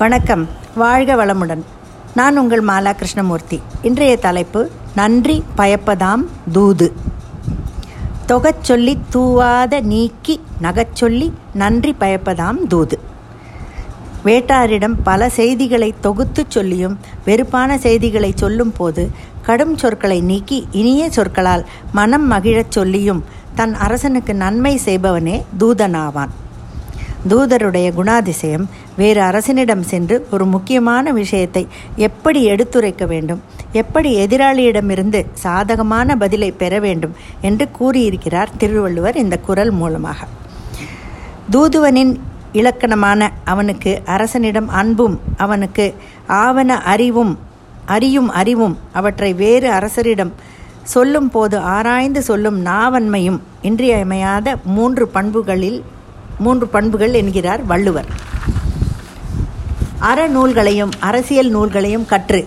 வணக்கம். வாழ்க வளமுடன். நான் உங்கள் மாலா கிருஷ்ணமூர்த்தி இன்றைய தலைப்பு நன்றி பயப்பதாம் தூது. தொகச்சொல்லி தூவாத நீக்கி நகச்சொல்லி நன்றி பயப்பதாம் தூது. வேட்டாரிடம் பல செய்திகளை தொகுத்துச் சொல்லியும் வெறுப்பான செய்திகளை சொல்லும் போது கடும் சொற்களை நீக்கி இனிய சொற்களால் மனம் மகிழச் சொல்லியும் தன் அரசனுக்கு நன்மை செய்பவனே தூதனாவான். தூதருடைய குணாதிசயம் வேறு அரசனிடம் சென்று ஒரு முக்கியமான விஷயத்தை எப்படி எடுத்துரைக்க வேண்டும்? எப்படி எதிராளியிடமிருந்து சாதகமான பதிலை பெற வேண்டும் என்று கூறியிருக்கிறார் திருவள்ளுவர் இந்த குரல் மூலமாக. தூதுவனின் இலக்கணமான அவனுக்கு அரசனிடம் அன்பும் அவனுக்கு ஆவண அறிவும் அறியும் அறிவும் அவற்றை வேறு அரசரிடம் சொல்லும் போது ஆராய்ந்து சொல்லும் நாவன்மையும் இன்றியமையாத மூன்று பண்புகளில் மூன்று பண்புகள் என்கிறார் வள்ளுவர். அறநூல்களையும் அரசியல் நூல்களையும் கற்று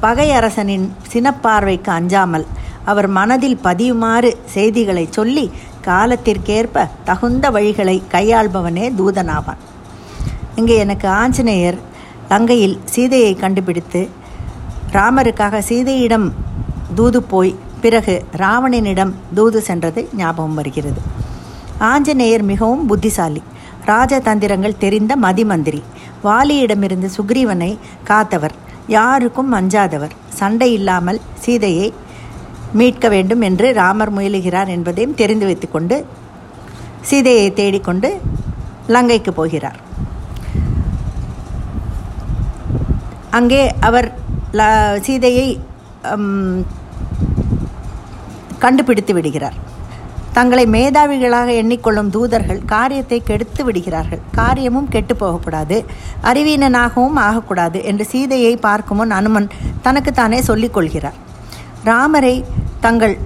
பகை அரசனின் சினப்பார்வைக்கு அஞ்சாமல் அவர் மனதில் பதியுமாறு செய்திகளை சொல்லி காலத்திற்கேற்ப தகுந்த வழிகளை கையாள்பவனே தூதனாவான். இங்கே எனக்கு ஆஞ்சநேயர் லங்கையில் சீதையை கண்டுபிடித்து ராமருக்காக சீதையிடம் தூது போய் பிறகு ராவணனிடம் தூது சென்றது ஞாபகம் வருகிறது. ஆஞ்சநேயர் மிகவும் புத்திசாலி ராஜதந்திரங்கள் தெரிந்த மதிமந்திரி. வாலியிடமிருந்து சுக்ரீவனை காத்தவர். யாருக்கும் அஞ்சாதவர். சண்டை இல்லாமல் சீதையை மீட்க வேண்டும் என்று ராமர் முயலுகிறார் என்பதையும் தெரிந்து வைத்துக்கொண்டு சீதையை தேடிக்கொண்டு லங்கைக்கு போகிறார். அங்கே அவர் ல சீதையை கண்டுபிடித்து விடுகிறார். தங்களை மேதாவிகளாக எண்ணிக்கொள்ளும் தூதர்கள் காரியத்தை கெடுத்து விடுகிறார்கள். காரியமும் கெட்டு போகக்கூடாது. அறிவீனனாகவும் ஆகக்கூடாது என்று சீதையை பார்க்கும் முன் அனுமன் தனக்குத்தானே சொல்லிக் கொள்கிறார் ராமரை தங்கள்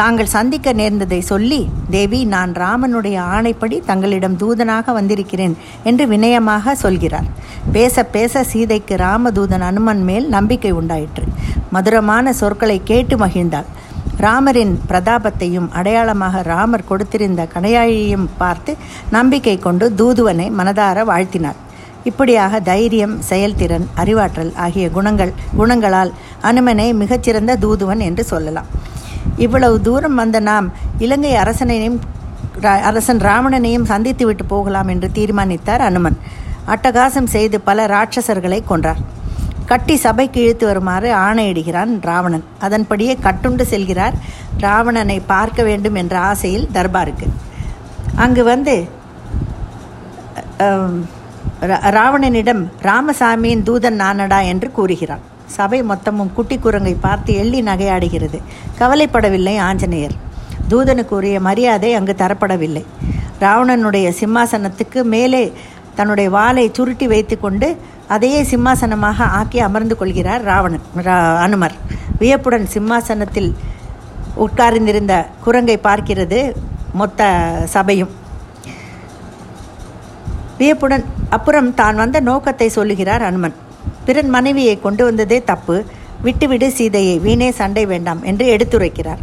தாங்கள் சந்திக்க நேர்ந்ததை சொல்லி தேவி நான் ராமனுடைய ஆணைப்படி தங்களிடம் தூதனாக வந்திருக்கிறேன் என்று வினயமாக சொல்கிறார். பேச பேச சீதைக்கு ராமதூதன் அனுமன் மேல் நம்பிக்கை உண்டாயிற்று. மதுரமான சொற்களை கேட்டு மகிழ்ந்தாள். ராமரின் பிரதாபத்தையும் அடையாளமாக ராமர் கொடுத்திருந்த கடையாழியையும் பார்த்து நம்பிக்கை கொண்டு தூதுவனை மனதார வாழ்த்தினார். இப்படியாக தைரியம் செயல்திறன் அறிவாற்றல் ஆகிய குணங்கள் குணங்களால் அனுமனை மிகச்சிறந்த தூதுவன் என்று சொல்லலாம். இவ்வளவு தூரம் வந்த நாம் இலங்கை அரசனையும் அரசன் ராவணனையும் சந்தித்து விட்டு போகலாம் என்று தீர்மானித்தார் அனுமன். அட்டகாசம் செய்து பல ராட்சசர்களை கொன்றார். கட்டி சபைக்கு இழுத்து வருமாறு ஆணையிடுகிறான் ராவணன். அதன்படியே கட்டுண்டு செல்கிறார். ராவணனை பார்க்க வேண்டும் என்ற ஆசையில் தர்பாருக்கு. அங்கு வந்து ராவணனிடம் ராமசாமியின் தூதன் நானடா என்று கூறுகிறான். சபை மொத்தமும் குட்டி குரங்கை பார்த்து எள்ளி நகையாடுகிறது. கவலைப்படவில்லை ஆஞ்சநேயர். தூதனுக்கு உரிய மரியாதை அங்கு தரப்படவில்லை. ராவணனுடைய சிம்மாசனத்துக்கு மேலே தன்னுடைய வாளை சுருட்டி வைத்துக்கொண்டு அதையே சிம்மாசனமாக ஆக்கி அமர்ந்து கொள்கிறார் ராவணன் அனுமர். வியப்புடன் சிம்மாசனத்தில் உட்கார்ந்திருந்த குரங்கை பார்க்கிறது மொத்த சபையும். வியப்புடன் அப்புறம் தான் வந்த நோக்கத்தை சொல்லுகிறார் அனுமன். பிறன் மனைவியை கொண்டு வந்ததே தப்பு. விட்டுவிடு சீதையை. வீணே சண்டை வேண்டாம் என்று எடுத்துரைக்கிறார்.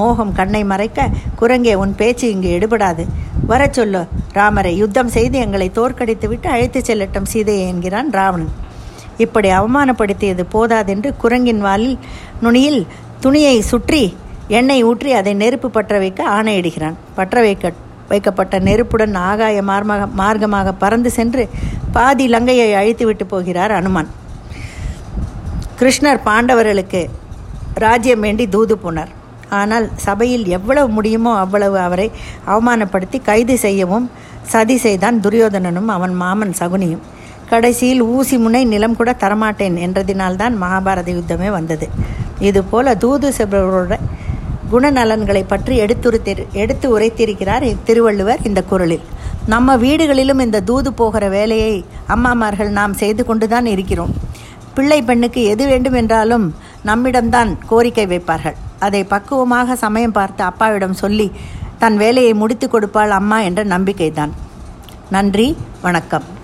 மோகம் கண்ணை மறைக்க குரங்கே உன் பேச்சு இங்கு எடுபடாது. வர சொல்லு. ராமரை யுத்தம் செய்து எங்களை தோற்கடித்து விட்டு அழைத்துச் செல்லட்டும் சீதையை என்கிறான் ராவணன். இப்படி அவமானப்படுத்தியது போதாதென்று குரங்கின் வாலில் நுனியில் துணியை சுற்றி எண்ணெய் ஊற்றி அதை நெருப்பு பற்ற வைக்க ஆணையிடுகிறான். பற்ற வைக்க வைக்கப்பட்ட நெருப்புடன் ஆகாய மார்மாக மார்க்கமாக பறந்து சென்று பாதி லங்கையை அழித்துவிட்டு போகிறார் அனுமான். கிருஷ்ணர் பாண்டவர்களுக்கு ராஜ்யம் வேண்டி தூது போனார். ஆனால் சபையில் எவ்வளவு முடியுமோ அவ்வளவு அவரை அவமானப்படுத்தி கைது செய்யவும் சதி செய்தான் துரியோதனனும் அவன் மாமன் சகுனியும். கடைசியில் ஊசி முனை நிலம் கூட தரமாட்டேன் என்றதினால்தான் மகாபாரத யுத்தமே வந்தது. இதுபோல தூது செல்பவரோட குணநலன்களை பற்றி எடுத்துரைத்தி எடுத்து உரைத்திருக்கிறார் திருவள்ளுவர் இந்த குரலில். நம்ம வீடுகளிலும் இந்த தூது போகிற வேலையை அம்மாமார்கள் நாம் செய்து கொண்டுதான் இருக்கிறோம். பிள்ளை பெண்ணுக்கு எது வேண்டும் என்றாலும் நம்மிடம்தான் கோரிக்கை வைப்பார்கள். அதை பக்குவமாக சமயம் பார்த்து அப்பாவிடம் சொல்லி தன் வேலையை முடித்து கொடுப்பாள் அம்மா என்ற நம்பிக்கைதான். நன்றி வணக்கம்.